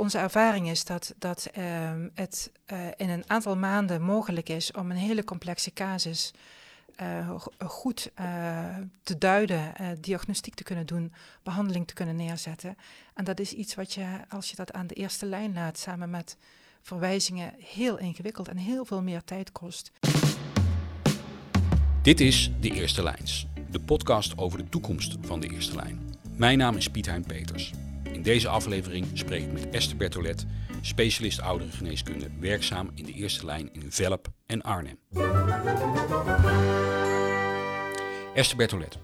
Onze ervaring is dat, dat ehm, het uh, in een aantal maanden mogelijk is om een hele complexe casus uh, goed uh, te duiden, diagnostiek te kunnen doen, behandeling te kunnen neerzetten. En dat is iets wat je, als je dat aan de eerste lijn laat, samen met verwijzingen, heel ingewikkeld en heel veel meer tijd kost. Dit is De Eerste Lijns, de podcast over de toekomst van de Eerste Lijn. Mijn naam is Piet Hein Peters. In deze aflevering spreek ik met Esther Bertolet, specialist ouderengeneeskunde, werkzaam in de eerste lijn in Velp en Arnhem. Esther Bertolet.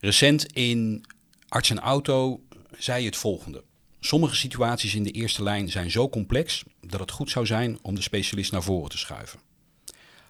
Recent in Arts en Auto zei je het volgende. Sommige situaties in de eerste lijn zijn zo complex dat het goed zou zijn om de specialist naar voren te schuiven.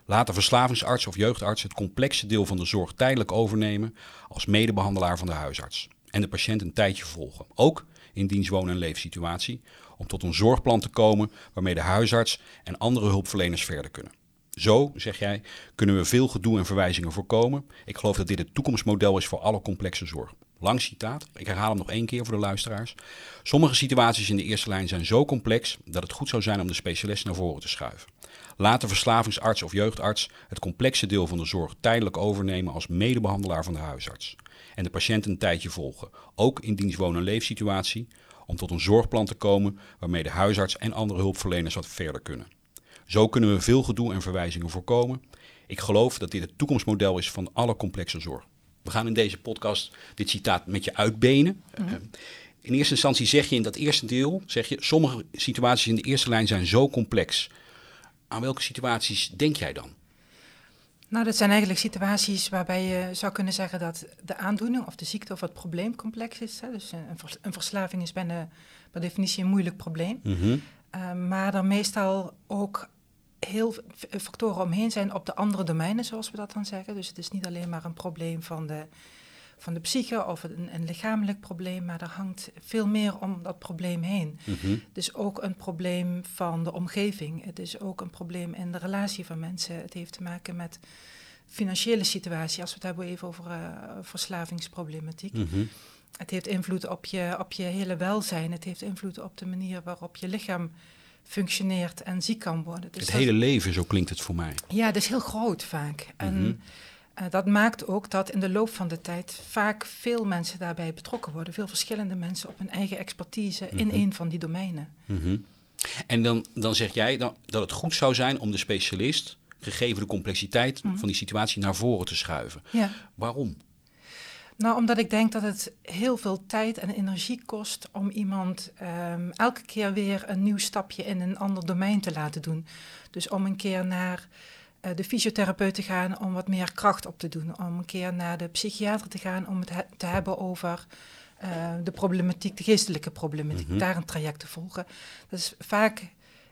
Laat de verslavingsarts of jeugdarts het complexe deel van de zorg tijdelijk overnemen als medebehandelaar van de huisarts en de patiënt een tijdje volgen. Ook in diens woon- en leefsituatie, om tot een zorgplan te komen waarmee de huisarts en andere hulpverleners verder kunnen. Zo, zeg jij, kunnen we veel gedoe en verwijzingen voorkomen. Ik geloof dat dit het toekomstmodel is voor alle complexe zorg. Lang citaat, ik herhaal hem nog één keer voor de luisteraars. Sommige situaties in de eerste lijn zijn zo complex dat het goed zou zijn om de specialist naar voren te schuiven. Laat de verslavingsarts of jeugdarts het complexe deel van de zorg tijdelijk overnemen als medebehandelaar van de huisarts en de patiënt een tijdje volgen, ook in diens woon- en leefsituatie, om tot een zorgplan te komen waarmee de huisarts en andere hulpverleners wat verder kunnen. Zo kunnen we veel gedoe en verwijzingen voorkomen. Ik geloof dat dit het toekomstmodel is van alle complexe zorg. We gaan in deze podcast dit citaat met je uitbenen. Mhm. Eh, in eerste instantie zeg je in dat eerste deel, zeg je, sommige situaties in de eerste lijn zijn zo complex. Aan welke situaties denk jij dan? Nou, dat zijn eigenlijk situaties waarbij je zou kunnen zeggen dat de aandoening of de ziekte of het probleem complex is. Hè. Dus een, een, verslaving is bijna per definitie een moeilijk probleem. Mhm. Uh, maar er meestal ook heel veel factoren omheen zijn op de andere domeinen, zoals we dat dan zeggen. Dus het is niet alleen maar een probleem van de, van de psyche of een, een lichamelijk probleem, maar er hangt veel meer om dat probleem heen. Mm Dus ook een probleem van de omgeving. Het is ook een probleem in de relatie van mensen. Het heeft te maken met financiële situatie, als we het hebben even over uh, verslavingsproblematiek. Mhm. Het heeft invloed op je, op je hele welzijn. Het heeft invloed op de manier waarop je lichaam functioneert en ziek kan worden. Dus het hele leven, zo klinkt het voor mij. Ja, dat is heel groot vaak. En mhm. Eh, dat maakt ook dat in de loop van de tijd vaak veel mensen daarbij betrokken worden. Veel verschillende mensen op hun eigen expertise in mhm. een van die domeinen. En dan, dan zeg jij dan, dat het goed zou zijn om de specialist gegeven de complexiteit mhm. van die situatie, naar voren te schuiven. Ja. Waarom? Nou, omdat ik denk dat het heel veel tijd en energie kost om iemand um, elke keer weer een nieuw stapje in een ander domein te laten doen. Dus om een keer naar de fysiotherapeut te gaan om wat meer kracht op te doen. Om een keer naar de psychiater te gaan om het te hebben over uh, de problematiek, de geestelijke problematiek. Mm Daar een traject te volgen. Dat is vaak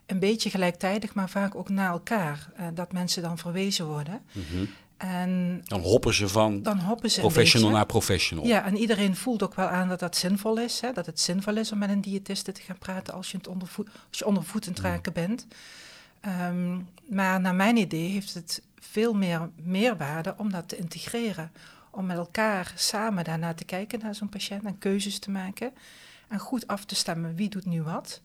een beetje gelijktijdig, maar vaak ook na elkaar. Uh, dat mensen dan verwezen worden. Mm en dan hoppen ze van dan hoppen ze professional naar professional. Ja, en iedereen voelt ook wel aan dat dat zinvol is. Hè? Dat het zinvol is om met een diëtiste te gaan praten als je, het als je ondervoetend raken bent. Um, maar naar mijn idee heeft het veel meer meerwaarde om dat te integreren. Om met elkaar samen daarna te kijken naar zo'n patiënt en keuzes te maken. En goed af te stemmen wie doet nu wat.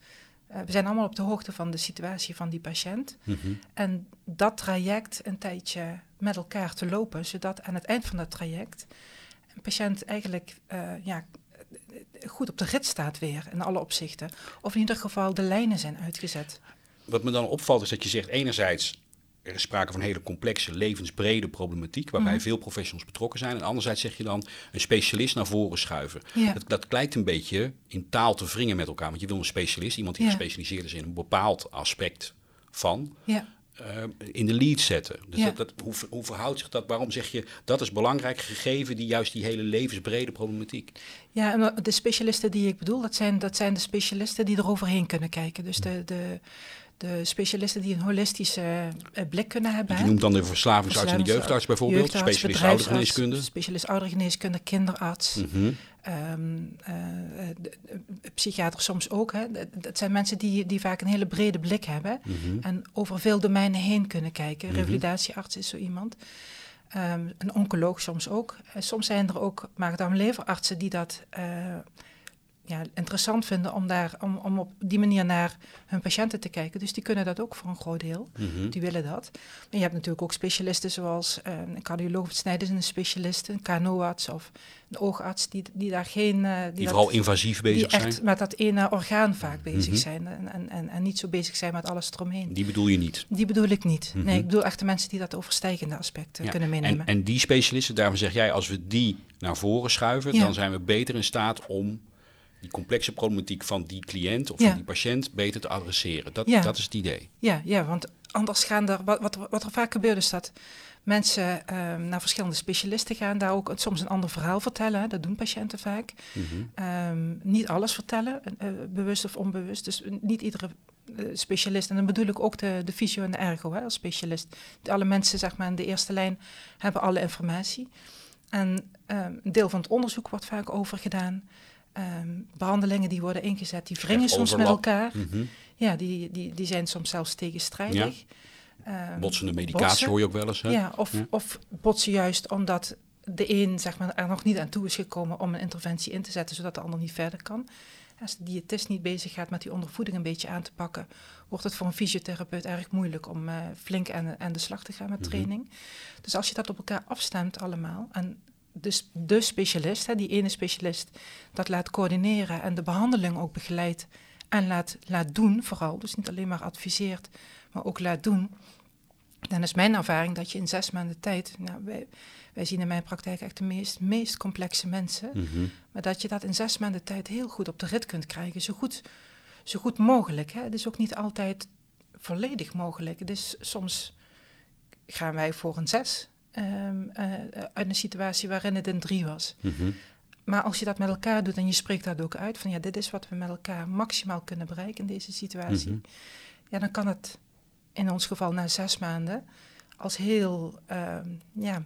Uh, we zijn allemaal op de hoogte van de situatie van die patiënt. Mm -hmm. En dat traject een tijdje met elkaar te lopen, zodat aan het eind van dat traject een patiënt eigenlijk uh, ja, goed op de rit staat weer in alle opzichten. Of in ieder geval de lijnen zijn uitgezet. Wat me dan opvalt is dat je zegt enerzijds er is sprake van een hele complexe, levensbrede problematiek, waarbij mhm. veel professionals betrokken zijn. En anderzijds zeg je dan een specialist naar voren schuiven. Dat, dat lijkt een beetje in taal te wringen met elkaar. Want je wil een specialist, iemand die gespecialiseerd is in een bepaald aspect van. Ja. Uh, in de lead zetten. Dus dat, dat, hoe, hoe verhoudt zich dat? Waarom zeg je dat is belangrijk gegeven die juist die hele levensbrede problematiek? Ja, de specialisten die ik bedoel, dat zijn, dat zijn de specialisten die er overheen kunnen kijken. Dus de, de, de specialisten die een holistische uh, blik kunnen hebben. Je noemt dan de verslavingsarts en de jeugdarts bijvoorbeeld, jeugdarts, specialist oudergeneeskunde. Specialist oudergeneeskunde, kinderarts, mm -hmm. um, uh, psychiater soms ook. Hè. Dat zijn mensen die, die vaak een hele brede blik hebben mm -hmm. en over veel domeinen heen kunnen kijken. Mm -hmm. Revalidatiearts is zo iemand. Um, een oncoloog soms ook. Uh, soms zijn er ook maag-darm-leverartsen die dat ja, interessant vinden om, daar, om, om op die manier naar hun patiënten te kijken. Dus die kunnen dat ook voor een groot deel. Mhm. Die willen dat. Maar je hebt natuurlijk ook specialisten zoals eh, een cardioloog of snijden is een specialist, een KNO-arts of een oogarts die, die daar geen... eh, Die dat- vooral invasief bezig die echt zijn. met dat ene orgaan vaak bezig Mhm. zijn en, en, en, en niet zo bezig zijn met alles eromheen. Die bedoel je niet. Die bedoel ik niet. Mhm. Nee, ik bedoel echt de mensen die dat overstijgende aspecten Ja, kunnen meenemen. En, en die specialisten, daarom zeg jij, als we die naar voren schuiven, Ja. dan zijn we beter in staat om die complexe problematiek van die cliënt of Ja. van die patiënt beter te adresseren. Dat, Ja. dat is het idee. Ja, ja, want anders gaan er, wat, wat, er- wat er vaak gebeurt is dat mensen ehm, naar verschillende specialisten gaan, daar ook soms een ander verhaal vertellen. hè. Dat doen patiënten vaak. Mhm. Ehm, niet alles vertellen, eh, bewust of onbewust. Dus niet iedere eh, specialist, en dan bedoel ik ook de, de fysio en de ergo hè, als specialist. Alle mensen zeg maar in de eerste lijn hebben alle informatie. En ehm, een deel van het onderzoek wordt vaak overgedaan. Ehm, behandelingen die worden ingezet, die wringen soms met elkaar. Mhm. Ja, die, die, die zijn soms zelfs tegenstrijdig. Ehm, Botsende medicatie botsen. hoor je ook wel eens. Hè? Ja, of, Ja. of botsen juist omdat de een zeg maar, er nog niet aan toe is gekomen om een interventie in te zetten, zodat de ander niet verder kan. Als de diëtist niet bezig gaat met die ondervoeding een beetje aan te pakken, wordt het voor een fysiotherapeut erg moeilijk om eh, flink aan, aan de slag te gaan met Mhm. training. Dus als je dat op elkaar afstemt allemaal en dus de specialist, hè, die ene specialist, dat laat coördineren en de behandeling ook begeleidt en laat, laat doen vooral, dus niet alleen maar adviseert, maar ook laat doen, dan is mijn ervaring dat je in zes maanden tijd, nou, wij, wij zien in mijn praktijk echt de meest, meest complexe mensen, Mhm. maar dat je dat in zes maanden tijd heel goed op de rit kunt krijgen, zo goed, zo goed mogelijk. Hè? Het is ook niet altijd volledig mogelijk. Het is soms gaan wij voor een zes ehm, eh, uit een situatie waarin het een drie was. Mhm. Maar als je dat met elkaar doet en je spreekt dat ook uit, van ja, dit is wat we met elkaar maximaal kunnen bereiken in deze situatie, Mhm. ja, dan kan het in ons geval na zes maanden als heel ehm, ja,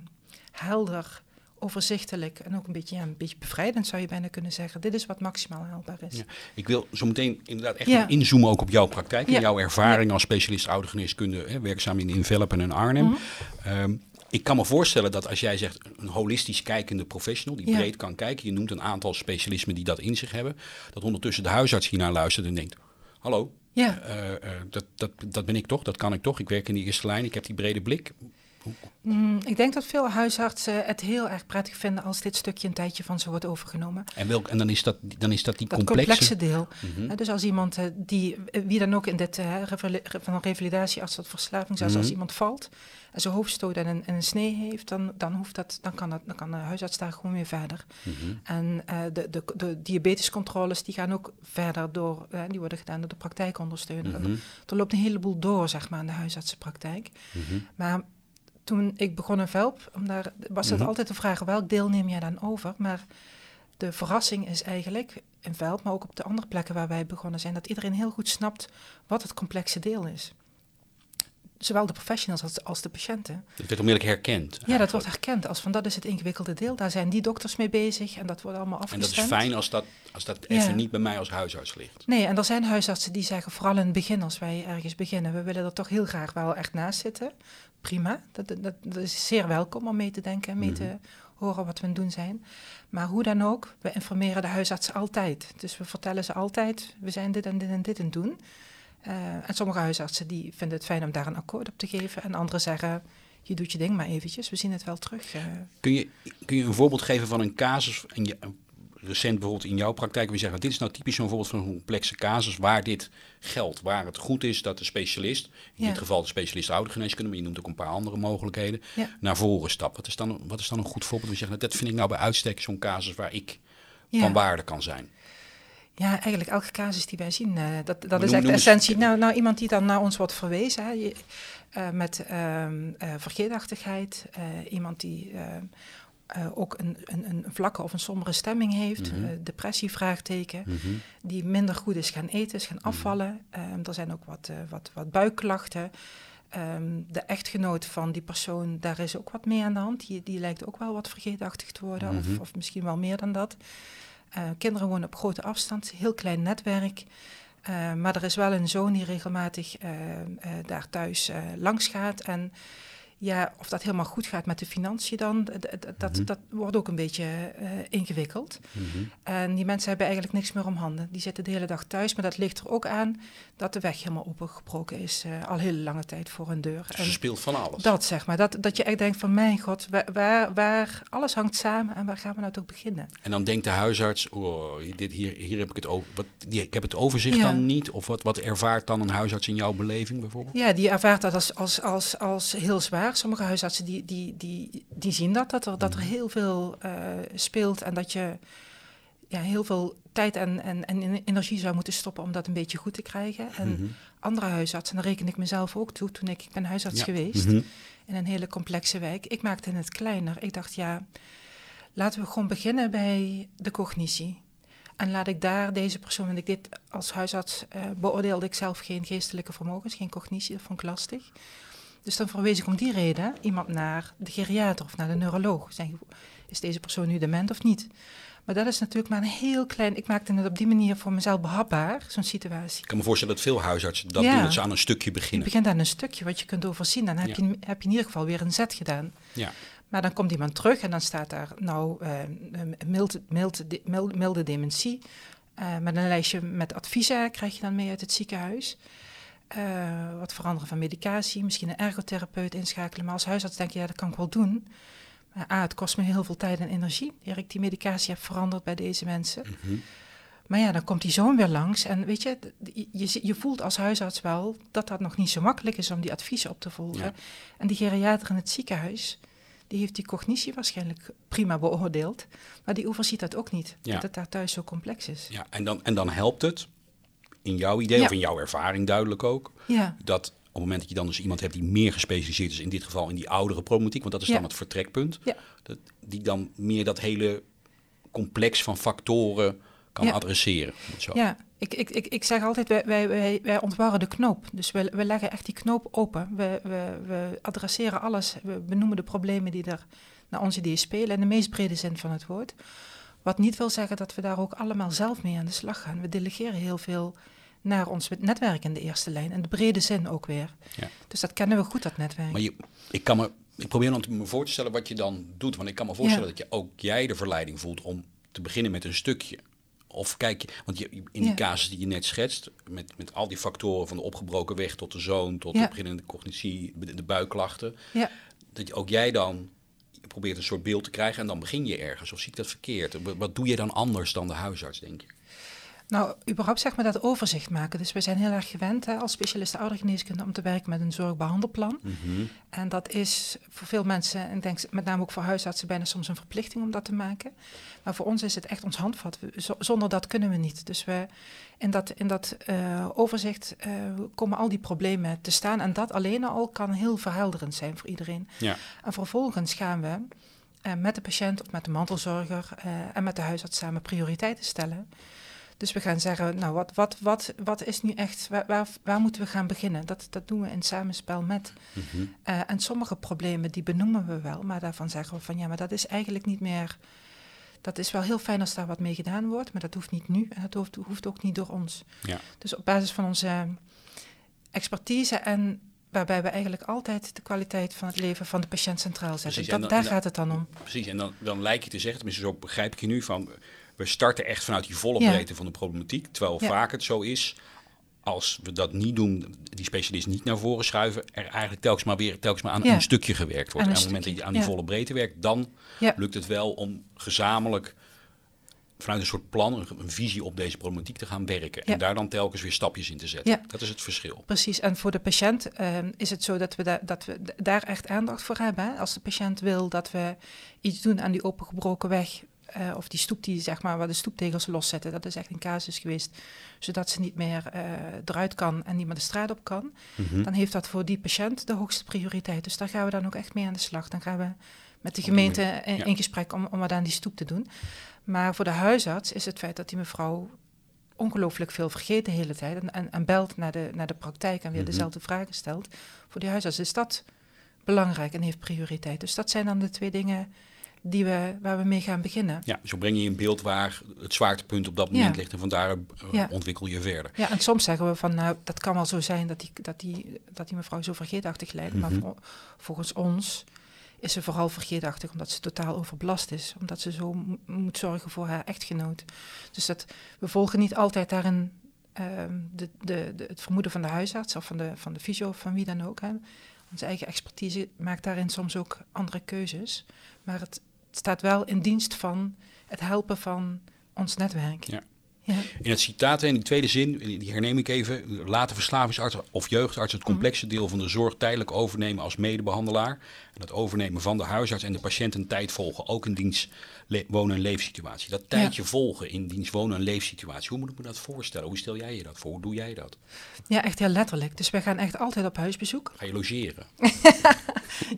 helder, overzichtelijk en ook een beetje, ja, een beetje bevrijdend zou je bijna kunnen zeggen. Dit is wat maximaal haalbaar is. Ja. Ik wil zo meteen inderdaad echt Ja. inzoomen ook op jouw praktijk en Ja. jouw ervaring als specialist oudergeneeskunde, hè, werkzaam in Invelpen en Arnhem. Mhm. Ehm, ik kan me voorstellen dat als jij zegt een holistisch kijkende professional die Ja. breed kan kijken, je noemt een aantal specialismen die dat in zich hebben, dat ondertussen de huisarts hiernaar luistert en denkt, hallo, Ja. eh, eh, dat, dat, dat ben ik toch, dat kan ik toch, ik werk in die eerste lijn, ik heb die brede blik. Mm, ik denk dat veel huisartsen het heel erg prettig vinden als dit stukje een tijdje van ze wordt overgenomen. En, welk, en dan, is dat, dan is dat die Dat complexe... complexe deel. Mhm. Dus als iemand eh, die, eh, wie dan ook in dit eh, van een revalidatiearts tot verslaving, zelfs Mhm. als iemand valt en zijn hoofdstoot en een, en een snee heeft, dan, dan, hoeft dat, dan, kan dat, dan kan de huisarts daar gewoon weer verder. Mhm. En de, de, de diabetescontroles die gaan ook verder door, die worden gedaan door de praktijkondersteuner. Mhm. Er loopt een heleboel door, zeg maar, in de huisartsenpraktijk. Mhm. Maar toen ik begon in Velp, daar, was het Mhm. altijd de vraag, welk deel neem jij dan over? Maar de verrassing is eigenlijk in Velp, maar ook op de andere plekken waar wij begonnen zijn, dat iedereen heel goed snapt wat het complexe deel is. Zowel de professionals als, als de patiënten. Dat werd onmiddellijk herkend. Ja, dat wordt herkend als van dat is het ingewikkelde deel. Daar zijn die dokters mee bezig en dat wordt allemaal En afgestemd. dat is fijn als dat, als dat Ja. even niet bij mij als huisarts ligt. Nee, en er zijn huisartsen die zeggen, vooral in het begin als wij ergens beginnen, we willen er toch heel graag wel echt naast zitten. Prima, dat, dat, dat is zeer welkom om mee te denken en mee te Mhm. horen wat we aan het doen zijn. Maar hoe dan ook, we informeren de huisartsen altijd. Dus we vertellen ze altijd, we zijn dit en dit en dit aan het doen. Eh, en sommige huisartsen die vinden het fijn om daar een akkoord op te geven. En anderen zeggen, je doet je ding maar eventjes, we zien het wel terug. eh. Kun je, kun je een voorbeeld geven van een casus, je, recent bijvoorbeeld in jouw praktijk, waar je zegt, dit is nou typisch zo'n voorbeeld van een complexe casus waar dit geldt. Waar het goed is dat de specialist, in Ja. dit geval de specialist oudergeneeskunde, maar je noemt ook een paar andere mogelijkheden, Ja. naar voren stapt. Wat is, dan, wat is dan een goed voorbeeld? We zeggen, dat vind ik nou bij uitstek zo'n casus waar ik Ja. van waarde kan zijn. Ja, eigenlijk elke casus die wij zien, eh, dat, dat is echt de eens- essentie. Nou, nou, iemand die dan naar ons wordt verwezen, hè, je- eh, met eh, vergeetachtigheid, iemand die ook een, een, een vlakke of een sombere stemming heeft, Mhm. depressie, vraagteken, Mhm. die minder goed is gaan eten, is gaan afvallen. Ehm, er zijn ook wat, wat, wat buikklachten. Ehm, de echtgenoot van die persoon, daar is ook wat mee aan de hand. Die, die lijkt ook wel wat vergeetachtig te worden, Mhm. of, of misschien wel meer dan dat. Eh, kinderen wonen op grote afstand, heel klein netwerk. Eh, maar er is wel een zoon die regelmatig eh, daar thuis langs gaat. En Ja, of dat helemaal goed gaat met de financiën dan, dat, Mhm. dat wordt ook een beetje eh, ingewikkeld. Mhm. En die mensen hebben eigenlijk niks meer om handen. Die zitten de hele dag thuis, maar dat ligt er ook aan dat de weg helemaal opengebroken is, eh, al hele lange tijd voor hun deur. Dus er speelt van alles. dat zeg maar, dat, dat je echt denkt van mijn god, waar, waar, waar alles hangt samen en waar gaan we nou toch beginnen? En dan denkt de huisarts, oh, dit, hier, hier heb ik het over. Wat, die, ik heb het overzicht Ja. dan niet. Of wat, wat ervaart dan een huisarts in jouw beleving bijvoorbeeld? Ja, die ervaart dat als, als, als, als heel zwaar. Sommige huisartsen die, die, die, die zien dat, dat er, dat er heel veel eh, speelt en dat je ja, heel veel tijd en, en, en energie zou moeten stoppen om dat een beetje goed te krijgen. En Mhm. andere huisartsen, daar reken ik mezelf ook toe toen ik, ik ben huisarts Ja. geweest Mhm. in een hele complexe wijk. Ik maakte het kleiner. Ik dacht, ja, laten we gewoon beginnen bij de cognitie. En laat ik daar deze persoon, want ik dit als huisarts eh, beoordeelde ik zelf geen geestelijke vermogens, geen cognitie, dat vond ik lastig. Dus dan verwees ik om die reden iemand naar de geriater of naar de neuroloog. Is deze persoon nu dement of niet? Maar dat is natuurlijk maar een heel klein... Ik maakte het op die manier voor mezelf behapbaar, zo'n situatie. Ik kan me voorstellen dat veel huisartsen dat Ja. doen, dat ze aan een stukje Je beginnen. begint aan een stukje wat je kunt overzien. Dan heb, Ja. je, heb je in ieder geval weer een zet gedaan. Ja. Maar dan komt iemand terug en dan staat daar nou eh, mild, mild, mild, milde dementie. Eh, met een lijstje met adviezen krijg je dan mee uit het ziekenhuis. Eh, wat veranderen van medicatie, misschien een ergotherapeut inschakelen. Maar als huisarts denk je, ja, dat kan ik wel doen. Maar A, het kost me heel veel tijd en energie. Eer ik die medicatie heb veranderd bij deze mensen. Mhm. Maar ja, dan komt die zoon weer langs. En weet je, je, je, je voelt als huisarts wel dat dat nog niet zo makkelijk is om die adviezen op te volgen. Ja. En die geriater in het ziekenhuis, die heeft die cognitie waarschijnlijk prima beoordeeld. Maar die overziet dat ook niet, Ja. dat het daar thuis zo complex is. Ja, en, dan, en dan helpt het, in jouw idee Ja. of in jouw ervaring duidelijk ook, Ja, dat op het moment dat je dan dus iemand hebt die meer gespecialiseerd is, in dit geval in die oudere problematiek, want dat is Ja. dan het vertrekpunt, Ja. dat, die dan meer dat hele complex van factoren kan adresseren. Zo. ja. Ik, ik, ik, ik zeg altijd, wij, wij, wij, wij ontwarren de knoop. Dus we, we leggen echt die knoop open. We, we, we adresseren alles. We benoemen de problemen die er naar ons idee spelen. In de meest brede zin van het woord. Wat niet wil zeggen dat we daar ook allemaal zelf mee aan de slag gaan. We delegeren heel veel naar ons netwerk in de eerste lijn. In de brede zin ook weer. Ja. Dus dat kennen we goed, dat netwerk. Maar je, ik, kan me, ik probeer dan me voor te stellen wat je dan doet. Want ik kan me voorstellen Ja. dat je ook jij de verleiding voelt om te beginnen met een stukje. Of kijk je, want je, in die Ja. casus die je net schetst, met, met al die factoren van de opgebroken weg tot de zoon, tot de beginnende cognitie, de, buikklachten, Ja. dat je, ook jij dan probeert een soort beeld te krijgen en dan begin je ergens. Of zie ik dat verkeerd? Wat- doe je dan anders dan de huisarts, denk je? Nou, überhaupt zeg maar dat overzicht maken. Dus we zijn heel erg gewend hè, als specialisten oudergeneeskunde om te werken met een zorgbehandelplan. En dat is voor veel mensen, en ik denk met name ook voor huisartsen, bijna soms een verplichting om dat te maken. Maar voor ons is het echt ons handvat. Zonder dat kunnen we niet. Dus we, in dat, in dat eh, overzicht eh, komen al die problemen te staan. En dat alleen al kan heel verhelderend zijn voor iedereen. Ja. En vervolgens gaan we eh, met de patiënt of met de mantelzorger en met de huisarts samen prioriteiten stellen. Dus we gaan zeggen, nou, wat, wat, wat, wat is nu echt, waar, waar, waar moeten we gaan beginnen? Dat, dat doen we in samenspel met. Mhm. Eh, en sommige problemen, die benoemen we wel, maar daarvan zeggen we van, ja, maar dat is eigenlijk niet meer... Dat is wel heel fijn als daar wat mee gedaan wordt, maar dat hoeft niet nu en dat hoeft, hoeft ook niet door ons. Ja. Dus op basis van onze expertise en waarbij we eigenlijk altijd de kwaliteit van het leven van de patiënt centraal zetten. Precies, en Dat, dan- daar dan- gaat het dan om. Precies, en dan, dan lijkt je te zeggen, tenminste zo begrijp ik je nu, van we starten echt vanuit die volle Ja. breedte van de problematiek. Terwijl Ja. vaak het zo is, als we dat niet doen, die specialist niet naar voren schuiven, er eigenlijk telkens maar weer telkens maar aan Ja. een stukje gewerkt wordt. Aan En op het moment dat je aan die volle breedte werkt, dan lukt het wel om gezamenlijk vanuit een soort plan, een, visie op deze problematiek te gaan werken. En daar dan telkens weer stapjes in te zetten. Ja. Dat is het verschil. Precies, en voor de patiënt eh, is het zo dat we, da- dat we daar echt aandacht voor hebben. Hè. Als de patiënt wil dat we iets doen aan die opengebroken weg, eh, of die stoep die, zeg maar, waar de stoeptegels loszetten, dat is echt een casus geweest, zodat ze niet meer eh, eruit kan en niet meer de straat op kan, Mhm. dan heeft dat voor die patiënt de hoogste prioriteit. Dus daar gaan we dan ook echt mee aan de slag. Dan gaan we met de gemeente in, gesprek om, om wat aan die stoep te doen. Maar voor de huisarts is het feit dat die mevrouw ongelooflijk veel vergeet de hele tijd en, en, en belt naar de, naar de praktijk en weer Mhm. dezelfde vragen stelt. Voor die huisarts is dat belangrijk en heeft prioriteit. Dus dat zijn dan de twee dingen die we, waar we mee gaan beginnen. Ja, zo breng je in beeld waar het zwaartepunt op dat moment Ja. ligt en vandaar uh, Ja. ontwikkel je verder. Ja, en soms zeggen we van, nou, dat kan wel zo zijn dat die, dat die, dat die mevrouw zo vergeetachtig lijdt. Mhm. Maar vol- volgens ons is ze vooral vergeetachtig omdat ze totaal overbelast is. Omdat ze zo mo- moet zorgen voor haar echtgenoot. Dus dat, we volgen niet altijd daarin ehm, de, de, de, het vermoeden van de huisarts of van de, van de fysio of van wie dan ook. Hè. Onze eigen expertise maakt daarin soms ook andere keuzes. Maar het staat wel in dienst van het helpen van ons netwerk. Ja. Ja. In het citaat, in die tweede zin, die herneem ik even. Laten verslavingsarts of jeugdarts het complexe deel van de zorg tijdelijk overnemen als medebehandelaar. En dat overnemen van de huisarts en de patiënt een tijd volgen, ook in dienst wonen- en leefsituatie. Dat tijdje volgen in dienst wonen- en leefsituatie. Hoe moet ik me dat voorstellen? Hoe stel jij je dat voor? Hoe doe jij dat? Ja, echt heel letterlijk. Dus wij gaan echt altijd op huisbezoek. Ga je logeren?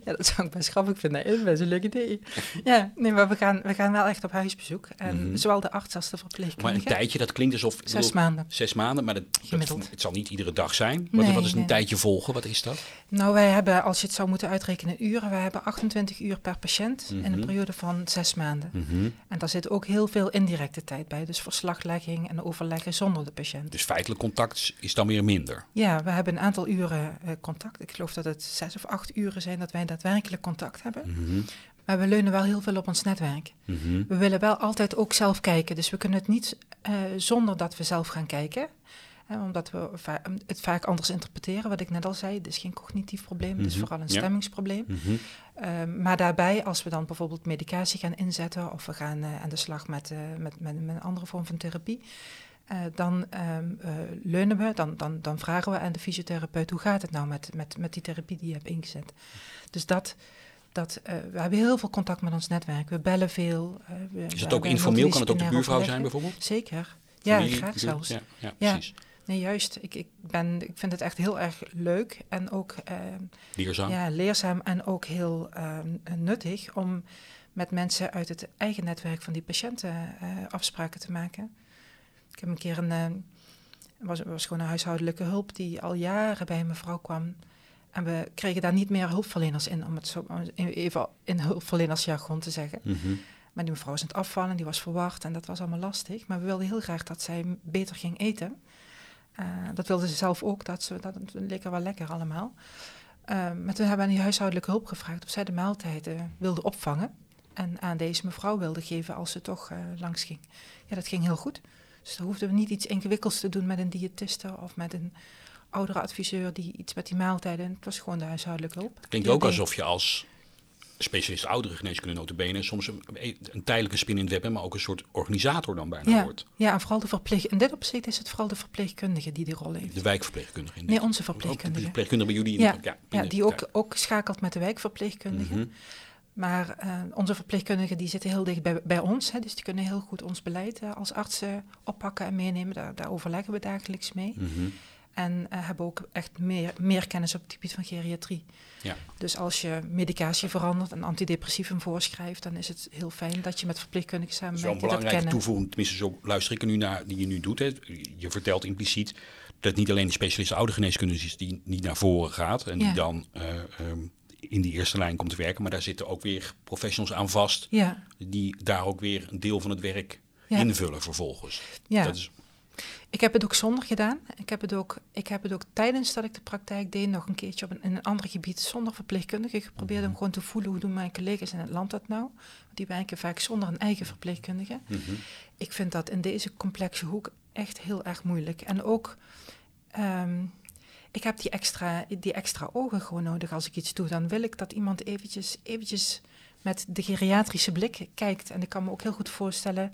Ja, dat zou ik best grappig vinden. Dat is best een leuk idee. Ja, nee, maar we gaan, we gaan wel echt op huisbezoek. En Mhm. zowel de arts als de Maar een verpleegkundige. tijdje, dat klinkt alsof... Zes bedoel, maanden. Zes maanden, maar dat, dat- Gemiddeld. het zal niet iedere dag zijn. Wat, Nee, wat is een nee. tijdje volgen? Wat is dat? Nou, wij hebben, als je het zou moeten uitrekenen in uren, wij hebben 28 uur per patiënt in Mhm. een periode van zes maanden. En daar zit ook heel veel indirecte tijd bij. Dus verslaglegging en overleggen zonder de patiënt. Dus feitelijk contact is dan weer minder. Ja, we hebben een aantal uren eh, contact. Ik geloof dat het zes of acht uren zijn dat wij daadwerkelijk contact hebben. Mhm, Maar we leunen wel heel veel op ons netwerk. mhm. We willen wel altijd ook zelf kijken. Dus we kunnen het niet eh, zonder dat we zelf gaan kijken. Hè, omdat we va- het vaak anders interpreteren, wat ik net al zei. Het is geen cognitief probleem, het is Mhm, vooral een ja. stemmingsprobleem. Mhm. Ehm, maar daarbij, als we dan bijvoorbeeld medicatie gaan inzetten... of we gaan eh, aan de slag met, eh, met, met, met een andere vorm van therapie... eh, dan eh, leunen we, dan, dan, dan vragen we aan de fysiotherapeut... hoe gaat het nou met, met, met die therapie die je hebt ingezet. Dus dat... Dat, we hebben heel veel contact met ons netwerk. We bellen veel. we- Is het ook informeel? Kan het ook de buurvrouw zijn bijvoorbeeld? Zeker. Ja, graag zelfs. Ja, ja, Ja. precies. Nee, juist. Ik, ik, ben, ik vind het echt heel erg leuk en ook eh, Leerzaam. ja, leerzaam en ook heel eh, nuttig om met mensen uit het eigen netwerk van die patiënten eh, afspraken te maken. Ik heb een keer een, eh, was, was gewoon een huishoudelijke hulp die al jaren bij een mevrouw kwam. En we kregen daar niet meer hulpverleners in, om het zo even in hulpverlenersjargon te zeggen. Mhm. Maar die mevrouw was aan het afvallen, die was verward en dat was allemaal lastig. Maar we wilden heel graag dat zij beter ging eten. Eh, dat wilde ze zelf ook, dat, ze, dat haar wel lekker allemaal. Eh, maar toen hebben we aan die huishoudelijke hulp gevraagd of zij de maaltijden wilde opvangen. En aan deze mevrouw wilde geven als ze toch eh, langs ging. Ja, dat ging heel goed. Dus dan hoefden we niet iets ingewikkelds te doen met een diëtiste of met een oudere adviseur die iets met die maaltijden. Het was gewoon de huishoudelijke hulp. Klinkt ook deed. alsof je als specialist oudere geneeskunde notabene soms een, een tijdelijke spin in het web maar ook een soort organisator dan bijna Ja, wordt. ja, en vooral de verpleeg. In dit opzicht is het vooral de verpleegkundige die die rol heeft. De wijkverpleegkundige. Nee, onze Ook de verpleegkundige. verpleegkundige bij jullie. in Ja, de- ja, die ook, ook schakelt met de wijkverpleegkundige. Mhm. Maar eh, onze verpleegkundigen die zitten heel dicht bij, bij ons. Hè, dus die kunnen heel goed ons beleid eh, als artsen oppakken en meenemen. Daar, daar overleggen we dagelijks mee. Mhm. En eh, hebben ook echt meer, meer kennis op het gebied van geriatrie. Ja. Dus als je medicatie verandert en antidepressivum voorschrijft... dan is het heel fijn dat je met verpleegkundigen die dat belangrijke toevoeging, tenminste zo luister ik er nu naar, die je nu doet. Hè. Je vertelt impliciet dat niet alleen de specialist oude geneeskunde is die niet naar voren gaat en Ja. die dan eh, ehm, in die eerste lijn komt te werken, maar daar zitten ook weer professionals aan vast Ja, die daar ook weer een deel van het werk invullen vervolgens. ja. Dat is, Ik heb het ook zonder gedaan. Ik heb het ook, ik heb het ook tijdens dat ik de praktijk deed nog een keertje op een, in een ander gebied zonder verpleegkundige geprobeerd om gewoon te voelen hoe doen mijn collega's in het land dat nou. Die werken vaak zonder een eigen verpleegkundige. mhm. Ik vind dat in deze complexe hoek echt heel erg moeilijk. En ook, ehm, ik heb die extra, die extra ogen gewoon nodig als ik iets doe. Dan wil ik dat iemand eventjes, eventjes met de geriatrische blik kijkt. En ik kan me ook heel goed voorstellen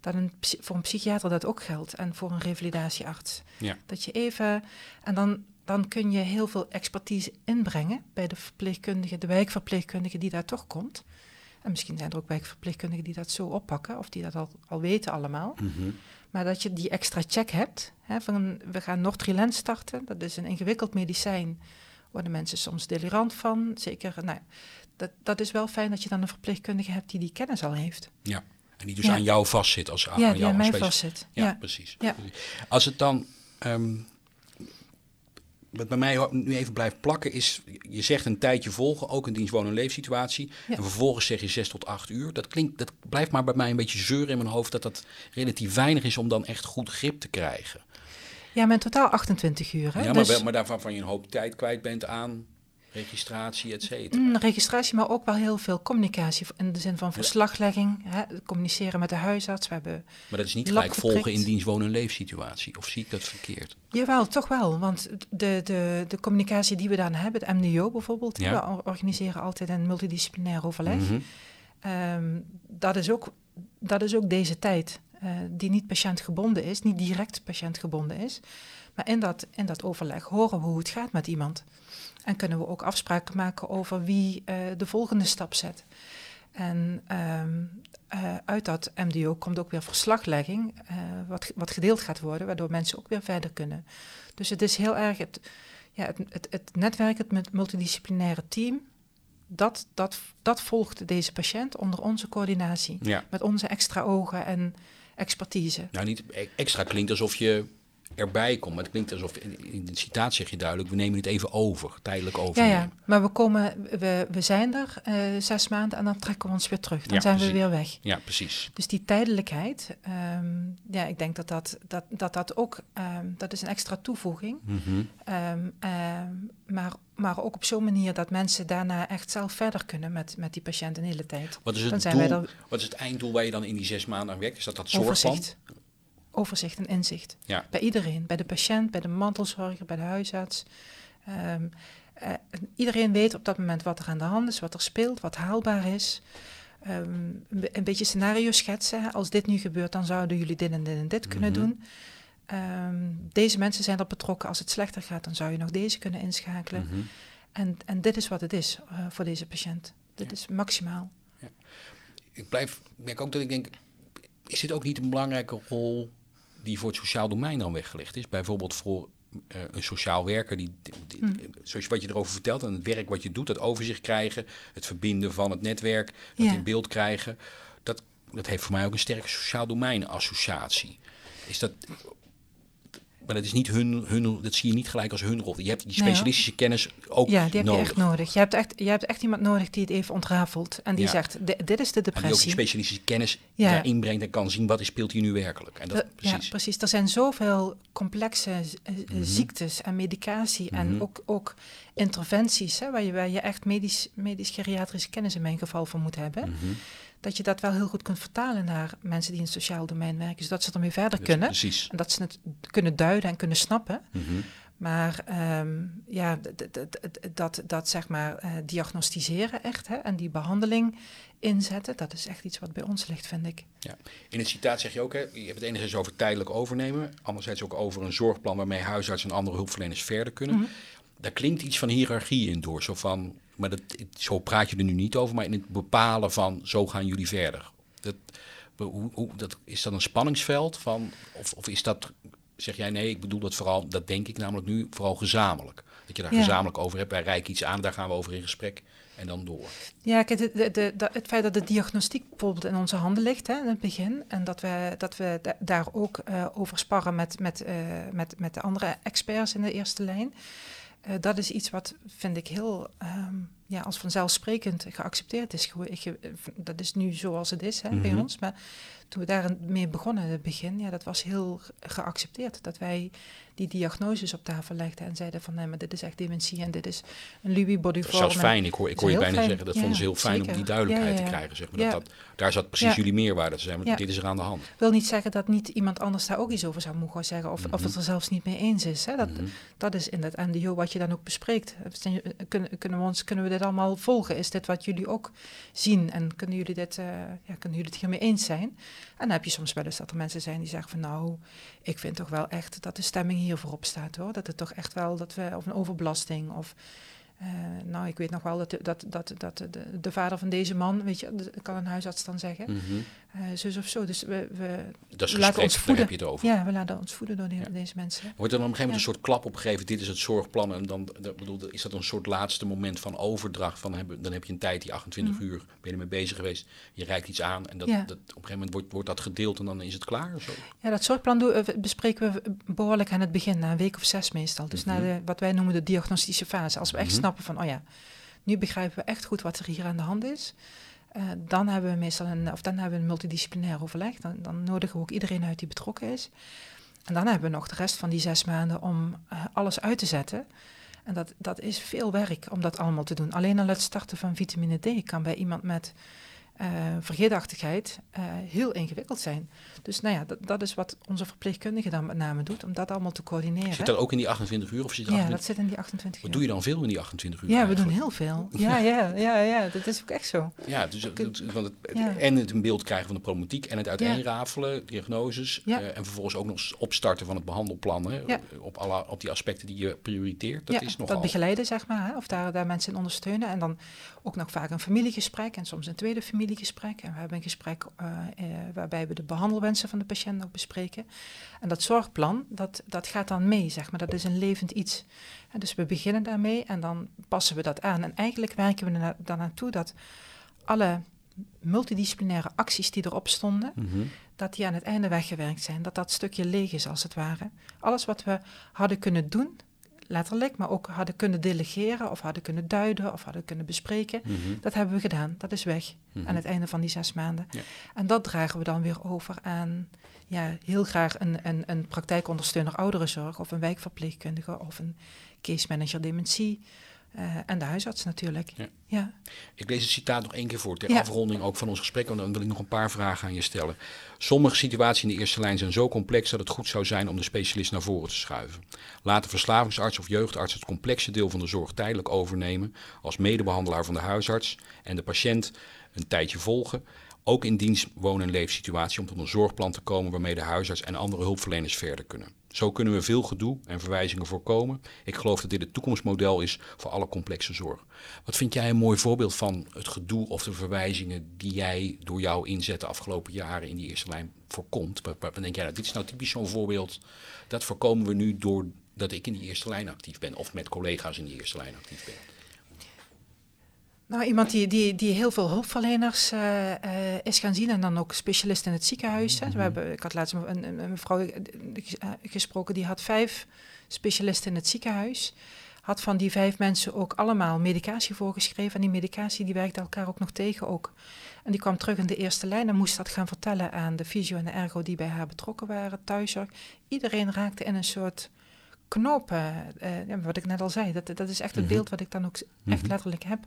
dat een, voor een psychiater dat ook geldt. En voor een revalidatiearts. Ja. Dat je even, en dan, dan kun je heel veel expertise inbrengen bij de verpleegkundige, de wijkverpleegkundige die daar toch komt. En misschien zijn er ook wijkverpleegkundigen die dat zo oppakken, of die dat al, al weten allemaal. Mhm. Maar dat je die extra check hebt. Hè, van, we gaan Nortrilent starten, dat is een ingewikkeld medicijn. Worden mensen soms delirant van. Zeker, nou, dat, dat is wel fijn dat je dan een verpleegkundige hebt die die kennis al heeft. Ja. En die dus Ja. aan jou vastzit als aan ja, jou die aan mij vastzit. Ja, Ja. precies. Ja. Als het dan. ehm, wat bij mij nu even blijft plakken is, je zegt een tijdje volgen, ook een dienstwonen- en leefsituatie. En vervolgens zeg je 6 tot 8 uur. Dat, klinkt, dat blijft maar bij mij een beetje zeuren in mijn hoofd dat dat relatief weinig is om dan echt goed grip te krijgen. Ja, maar in totaal 28 uur. Hè? Ja, maar, dus... maar daarvan van je een hoop tijd kwijt bent aan registratie, et cetera. Mm, registratie, maar ook wel heel veel communicatie in de zin van verslaglegging, hè, communiceren met de huisarts. We hebben maar dat is niet gelijk volgen in dienst wonen- en leefsituatie, of zie ik dat verkeerd? Jawel, toch wel, want de, de, de communicatie die we dan hebben, het MDO bijvoorbeeld, we organiseren altijd een multidisciplinair overleg. Mhm. Ehm, dat, is ook, dat is ook deze tijd, uh, die niet patiëntgebonden is, niet direct patiëntgebonden is. Maar in dat, in dat overleg horen we hoe het gaat met iemand. En kunnen we ook afspraken maken over wie uh, de volgende stap zet. En um, uh, uit dat MDO komt ook weer verslaglegging, uh, wat, wat gedeeld gaat worden, waardoor mensen ook weer verder kunnen. Dus het is heel erg het, ja, het, het, het netwerk, het multidisciplinaire team, dat, dat, dat volgt deze patiënt onder onze coördinatie. Ja. Met onze extra ogen en expertise. Nou, niet e-, extra klinkt alsof je erbij komt. Maar het klinkt alsof, in de citatie zeg je duidelijk, we nemen het even over, tijdelijk over. Ja, ja, maar we, komen, we, we zijn er uh, zes maanden en dan trekken we ons weer terug. Dan ja, zijn precies. we weer weg. Ja, precies. Dus die tijdelijkheid, um, ja, ik denk dat dat, dat, dat, dat ook, um, dat is een extra toevoeging. Mm -hmm. um, maar, maar ook op zo'n manier dat mensen daarna echt zelf verder kunnen met, met die patiënt een hele tijd. Wat is, het doel, er... wat is het einddoel waar je dan in die zes maanden aan werkt? Is dat dat zorgplan? Overzicht en inzicht. Ja. Bij iedereen, bij de patiënt, bij de mantelzorger, bij de huisarts. Um, uh, iedereen weet op dat moment wat er aan de hand is, wat er speelt, wat haalbaar is. Um, een beetje scenario schetsen. Als dit nu gebeurt, dan zouden jullie dit en dit en dit kunnen mhm. doen. Um, deze mensen zijn er betrokken. Als het slechter gaat, dan zou je nog deze kunnen inschakelen. Mm -hmm. en, en dit is wat het is uh, voor deze patiënt. Dit ja. is maximaal. Ja. Ik blijf, merk ook dat ik denk, is dit ook niet een belangrijke rol die voor het sociaal domein dan weggelegd is. Bijvoorbeeld voor uh, een sociaal werker, die, die hmm. zoals wat je erover vertelt, en het werk wat je doet, dat overzicht krijgen, het verbinden van het netwerk, dat ja. in beeld krijgen. Dat, dat heeft voor mij ook een sterke sociaal domein associatie. Is dat, maar dat is niet hun, hun, dat zie je niet gelijk als hun rol. Je hebt die specialistische nee, kennis ook Ja, die heb nodig. je echt nodig. Je hebt echt, je hebt echt iemand nodig die het even ontrafelt. En die ja. zegt, dit is de depressie. En die ook die specialistische kennis ja. daarin brengt en kan zien wat is, speelt hier nu werkelijk. En dat, precies. Ja, precies. Er zijn zoveel complexe mm -hmm. ziektes en medicatie mm -hmm. en mhm. ook, ook interventies... Hè, waar, je, waar je echt medisch, medisch-geriatrische kennis in mijn geval voor moet hebben... Mm -hmm dat je dat wel heel goed kunt vertalen naar mensen die in het sociaal domein werken. Zodat ze ermee verder dus, kunnen. Precies. En dat ze het kunnen duiden en kunnen snappen. Mm -hmm. Maar um, ja, dat, dat zeg maar uh, diagnosticeren echt hè, en die behandeling inzetten, dat is echt iets wat bij ons ligt, vind ik. Ja. In het citaat zeg je ook, hè, je hebt het enerzijds over tijdelijk overnemen, anderzijds ook over een zorgplan waarmee huisartsen en andere hulpverleners verder kunnen. Mm -hmm. Daar klinkt iets van hiërarchie in door, zo van maar dat, zo praat je er nu niet over, maar in het bepalen van zo gaan jullie verder. Dat, hoe, hoe, dat, is dat een spanningsveld van, of, of is dat, zeg jij nee, ik bedoel dat vooral, dat denk ik namelijk nu vooral gezamenlijk. Dat je daar ja. gezamenlijk over hebt, wij reiken iets aan, daar gaan we over in gesprek en dan door. Ja, kijk, de, de, de, het feit dat de diagnostiek bijvoorbeeld in onze handen ligt hè, in het begin en dat we, dat we da daar ook uh, over sparren met, met, uh, met, met de andere experts in de eerste lijn. Uh, dat is iets wat, vind ik, heel um, ja, als vanzelfsprekend geaccepteerd is. Dat is nu zoals het is hè, mm -hmm. bij ons. Maar toen we daarmee begonnen in het begin, ja, dat was heel geaccepteerd. Dat wij die diagnoses op tafel legden en zeiden van nee, maar dit is echt dementie en dit is een Lewy body form. Zelfs fijn, ik hoor, ik hoor je bijna fijn. zeggen, dat ja, vonden ze heel fijn zeker. om die duidelijkheid ja, te krijgen. Zeg maar. dat, dat, daar zat precies jullie meerwaarde te zijn, maar dit is er aan de hand. Wil niet zeggen dat niet iemand anders daar ook iets over zou mogen zeggen of, mm -hmm. of het er zelfs niet mee eens is. Hè. Dat, mm -hmm. dat is in dat NDO wat je dan ook bespreekt. Kunnen, kunnen, we ons, kunnen we dit allemaal volgen? Is dit wat jullie ook zien? En kunnen jullie, dit, uh, ja, kunnen jullie het hiermee eens zijn? En dan heb je soms wel eens dat er mensen zijn die zeggen van nou, ik vind toch wel echt dat de stemming hier voorop staat hoor. Dat het toch echt wel, dat we, of een overbelasting of Uh, nou, ik weet nog wel dat, dat, dat, dat de, de, vader van deze man, weet je, kan een huisarts dan zeggen, -hmm. Zus of zo. Dus we, we dat is laten ons voeden. heb je het over. Ja, we laten ons voeden door deze mensen. Wordt er dan op een gegeven moment een soort klap opgegeven, dit is het zorgplan, en dan bedoel, is dat een soort laatste moment van overdracht, van hebben, dan heb je een tijd, die 28 mm. uur, ben je ermee bezig geweest, je reikt iets aan, en dat, dat, op een gegeven moment wordt, wordt dat gedeeld en dan is het klaar? Zo? Ja, dat zorgplan doen, bespreken we behoorlijk aan het begin, na een week of zes meestal. Dus mm -hmm. na de, wat wij noemen de diagnostische fase. Als we echt mhm. snappen van, oh ja, nu begrijpen we echt goed wat er hier aan de hand is. Uh, dan hebben we meestal een, of dan hebben we een multidisciplinair overleg. Dan, dan, nodigen we ook iedereen uit die betrokken is. En dan hebben we nog de rest van die zes maanden om uh, alles uit te zetten. En dat, dat is veel werk om dat allemaal te doen. Alleen al het starten van vitamine D kan bij iemand met uh, vergeetachtigheid uh, heel ingewikkeld zijn. Dus nou ja, dat, dat, is wat onze verpleegkundige dan met name doet, om dat allemaal te coördineren. Zit dat ook in die 28 uur? Of zit ja, dat zit in die 28 uur. Wat doe je dan veel in die 28 uur? Ja, we doen heel veel. Ja, ja, ja, ja, dat is ook echt zo. Ja, dus, want het, en het een beeld krijgen van de problematiek en het uiteenrafelen, diagnoses, uh, en vervolgens ook nog opstarten van het behandelplan hè, op, alle, op die aspecten die je prioriteert. Dat is nogal... dat begeleiden, zeg maar, hè, of daar, daar mensen in ondersteunen. En dan ook nog vaak een familiegesprek en soms een tweede familie familiegesprek. En we hebben een gesprek uh, uh, waarbij we de behandelwensen van de patiënt ook bespreken. En dat zorgplan, dat, dat gaat dan mee, zeg maar. Dat is een levend iets. En dus we beginnen daarmee en dan passen we dat aan. En eigenlijk werken we er dan naartoe dat alle multidisciplinaire acties die erop stonden, mhm. dat die aan het einde weggewerkt zijn. Dat dat stukje leeg is, als het ware. Alles wat we hadden kunnen doen, letterlijk, maar ook hadden kunnen delegeren of hadden kunnen duiden of hadden kunnen bespreken. Mhm. Dat hebben we gedaan. Dat is weg mhm. aan het einde van die zes maanden. Ja. En dat dragen we dan weer over aan ja, heel graag een, een, een praktijkondersteuner ouderenzorg of een wijkverpleegkundige of een case manager dementie. Uh, en de huisarts natuurlijk. Ja. ja. Ik lees het citaat nog één keer voor, ter afronding ook van ons gesprek. En dan wil ik nog een paar vragen aan je stellen. Sommige situaties in de eerste lijn zijn zo complex dat het goed zou zijn om de specialist naar voren te schuiven. Laat de verslavingsarts of jeugdarts het complexe deel van de zorg tijdelijk overnemen als medebehandelaar van de huisarts en de patiënt een tijdje volgen. Ook in dienst wonen- en leefsituatie om tot een zorgplan te komen waarmee de huisarts en andere hulpverleners verder kunnen. Zo kunnen we veel gedoe en verwijzingen voorkomen. Ik geloof dat dit het toekomstmodel is voor alle complexe zorg. Wat vind jij een mooi voorbeeld van het gedoe of de verwijzingen die jij door jouw inzet de afgelopen jaren in die eerste lijn voorkomt? Wat denk jij, nou, dit is nou typisch zo'n voorbeeld, dat voorkomen we nu doordat ik in die eerste lijn actief ben of met collega's in die eerste lijn actief ben? Nou, iemand die, die, die heel veel hulpverleners uh, uh, is gaan zien en dan ook specialist in het ziekenhuis. Hè. We mhm. hebben, ik had laatst een, een, een mevrouw eh, gesproken die had vijf specialisten in het ziekenhuis. Had van die vijf mensen ook allemaal medicatie voorgeschreven. En die medicatie die werkte elkaar ook nog tegen ook. En die kwam terug in de eerste lijn en moest dat gaan vertellen aan de fysio en de ergo die bij haar betrokken waren, thuiszorg. Iedereen raakte in een soort knopen, uh, wat ik net al zei. Dat, dat is echt het mhm. beeld wat ik dan ook echt mhm. letterlijk heb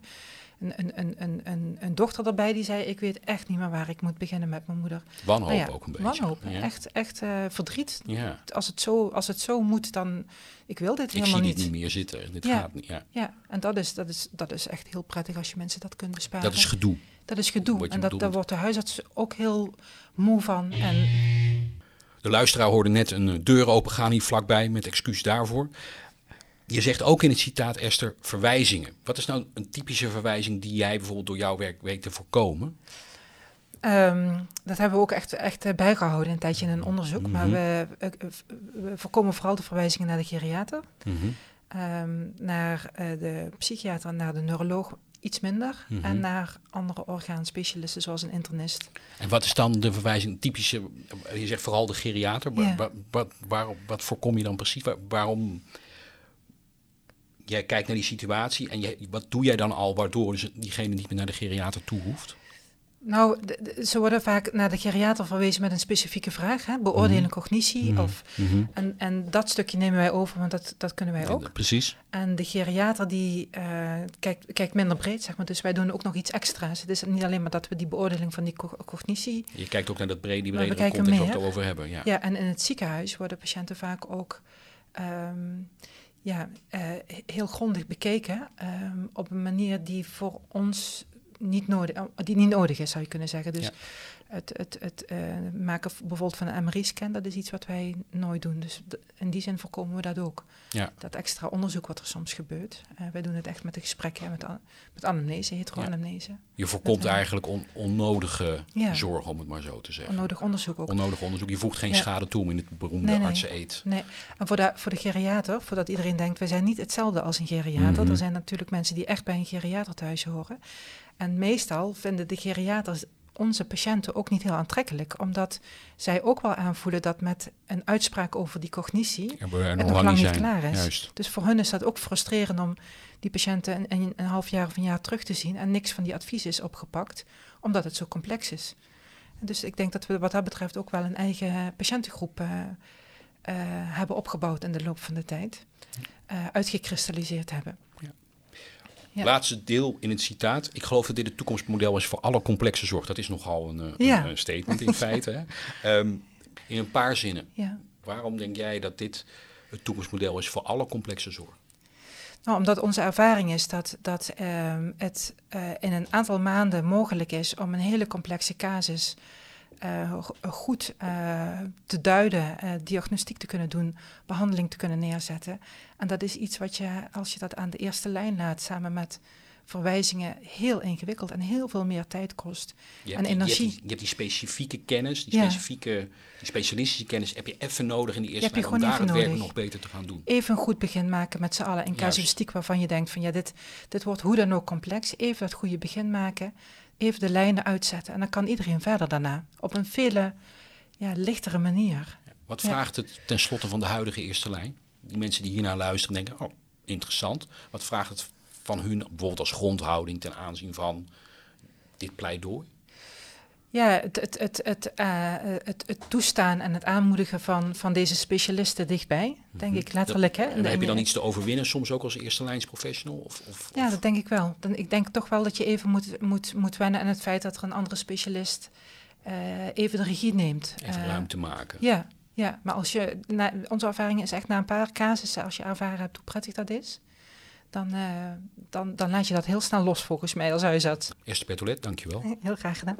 een, een, een, een, een dochter erbij die zei: Ik weet echt niet meer waar ik moet beginnen met mijn moeder. Wanhoop nou ook een beetje. Wanhoop, echt, echt uh, verdriet. Ja. Als, het zo, als het zo moet, dan. Ik wil dit helemaal niet. Ik zie dit niet meer zitten. Dit gaat niet. Ja, ja. en dat is, dat, is, dat is echt heel prettig als je mensen dat kunt besparen. Dat is gedoe. Dat is gedoe. En dat, daar wordt de huisarts ook heel moe van. En de luisteraar hoorde net een deur opengaan hier vlakbij, met excuus daarvoor. Je zegt ook in het citaat, Esther, verwijzingen. Wat is nou een typische verwijzing die jij bijvoorbeeld door jouw werk weet te voorkomen? Um, dat hebben we ook echt, echt eh, bijgehouden een tijdje in een onderzoek. Maar mhm. we, uh, we, voorkomen vooral de verwijzingen naar de geriater, mm um, naar uh, de psychiater, naar de neuroloog iets minder. Mhm. En naar andere orgaanspecialisten zoals een internist. En wat is dan de verwijzing, typische, je zegt vooral de geriater. Yeah. Waar, wat voorkom je dan precies? waarom jij kijkt naar die situatie en je, wat doe jij dan al waardoor dus diegene niet meer naar de geriater toe hoeft? Nou, ze worden vaak naar de geriater verwezen met een specifieke vraag. Hè? Beoordelen mm cognitie. Mhm. Of, mhm. en, en dat stukje nemen wij over, want dat, dat kunnen wij ook. precies. En de geriater die uh, kijkt, kijkt minder breed, zeg maar. Dus wij doen ook nog iets extra's. Het is niet alleen maar dat we die beoordeling van die cognitie... Je kijkt ook naar dat brede, die brede context waar we het over hebben. Ja. ja, en in het ziekenhuis worden patiënten vaak ook... Um, ja, uh, heel grondig bekeken um, op een manier die voor ons niet nodig, die niet nodig is, zou je kunnen zeggen. Dus Het, het, het uh, maken bijvoorbeeld van een MRI-scan, dat is iets wat wij nooit doen. Dus in die zin voorkomen we dat ook. Ja. Dat extra onderzoek wat er soms gebeurt. Uh, wij doen het echt met de gesprekken, met, met anamnese, heteroanamnese. Ja. Je voorkomt eigenlijk on, onnodige ja. zorg, om het maar zo te zeggen. Onnodig onderzoek ook. Onnodig onderzoek. Je voegt geen schade toe in het beroemde nee, nee. artsen-eet. Nee, en voor de, voor de geriater, voordat iedereen denkt, wij zijn niet hetzelfde als een geriater. Mm Er zijn natuurlijk mensen die echt bij een geriater thuis horen. En meestal vinden de geriaters onze patiënten ook niet heel aantrekkelijk, omdat zij ook wel aanvoelen dat met een uitspraak over die cognitie ja, het nog lang niet klaar is. Juist. Dus voor hun is dat ook frustrerend om die patiënten een, een, half jaar of een jaar terug te zien en niks van die advies is opgepakt, omdat het zo complex is. Dus ik denk dat we wat dat betreft ook wel een eigen patiëntengroep uh, uh, hebben opgebouwd in de loop van de tijd, uh, uitgekristalliseerd hebben. Laatste deel in het citaat. Ik geloof dat dit het toekomstmodel is voor alle complexe zorg. Dat is nogal een, eh, een, statement in feite. Hè? Ehm, in een paar zinnen. Ja. Waarom denk jij dat dit het toekomstmodel is voor alle complexe zorg? Nou, omdat onze ervaring is dat, dat ehm, het uh, in een aantal maanden mogelijk is om een hele complexe casus goed uh, te duiden, uh, diagnostiek te kunnen doen, behandeling te kunnen neerzetten. En dat is iets wat je, als je dat aan de eerste lijn laat, samen met verwijzingen, heel ingewikkeld en heel veel meer tijd kost en energie. Je hebt, die, specifieke kennis, die specifieke, die specialistische kennis heb je even nodig in die eerste lijn om daar het werk nog beter te gaan doen. Even een goed begin maken met z'n allen in casuïstiek waarvan je denkt van ja, dit, dit wordt hoe dan ook complex. Even dat goede begin maken even de lijnen uitzetten. En dan kan iedereen verder daarna. Op een veel ja, lichtere manier. Wat vraagt het tenslotte van de huidige eerste lijn? Die mensen die hiernaar luisteren denken, oh, interessant. Wat vraagt het van hun bijvoorbeeld als grondhouding ten aanzien van dit pleidooi? Ja, het, het, het, het, uh, het, het, toestaan en het aanmoedigen van, van deze specialisten dichtbij, denk mhm. ik letterlijk. Hè? En heb je dan iets te overwinnen, soms ook als eerste lijns professional? Of, of, ja, dat denk ik wel. Dan, ik denk toch wel dat je even moet, moet, moet wennen aan het feit dat er een andere specialist uh, even de regie neemt. Even uh, ruimte maken. Ja, ja, maar als je, na, onze ervaring is echt na een paar casussen, als je ervaren hebt hoe prettig dat is, dan, uh, dan, dan laat je dat heel snel los volgens mij als huisarts. Esther Petolet, dankjewel. Heel graag gedaan.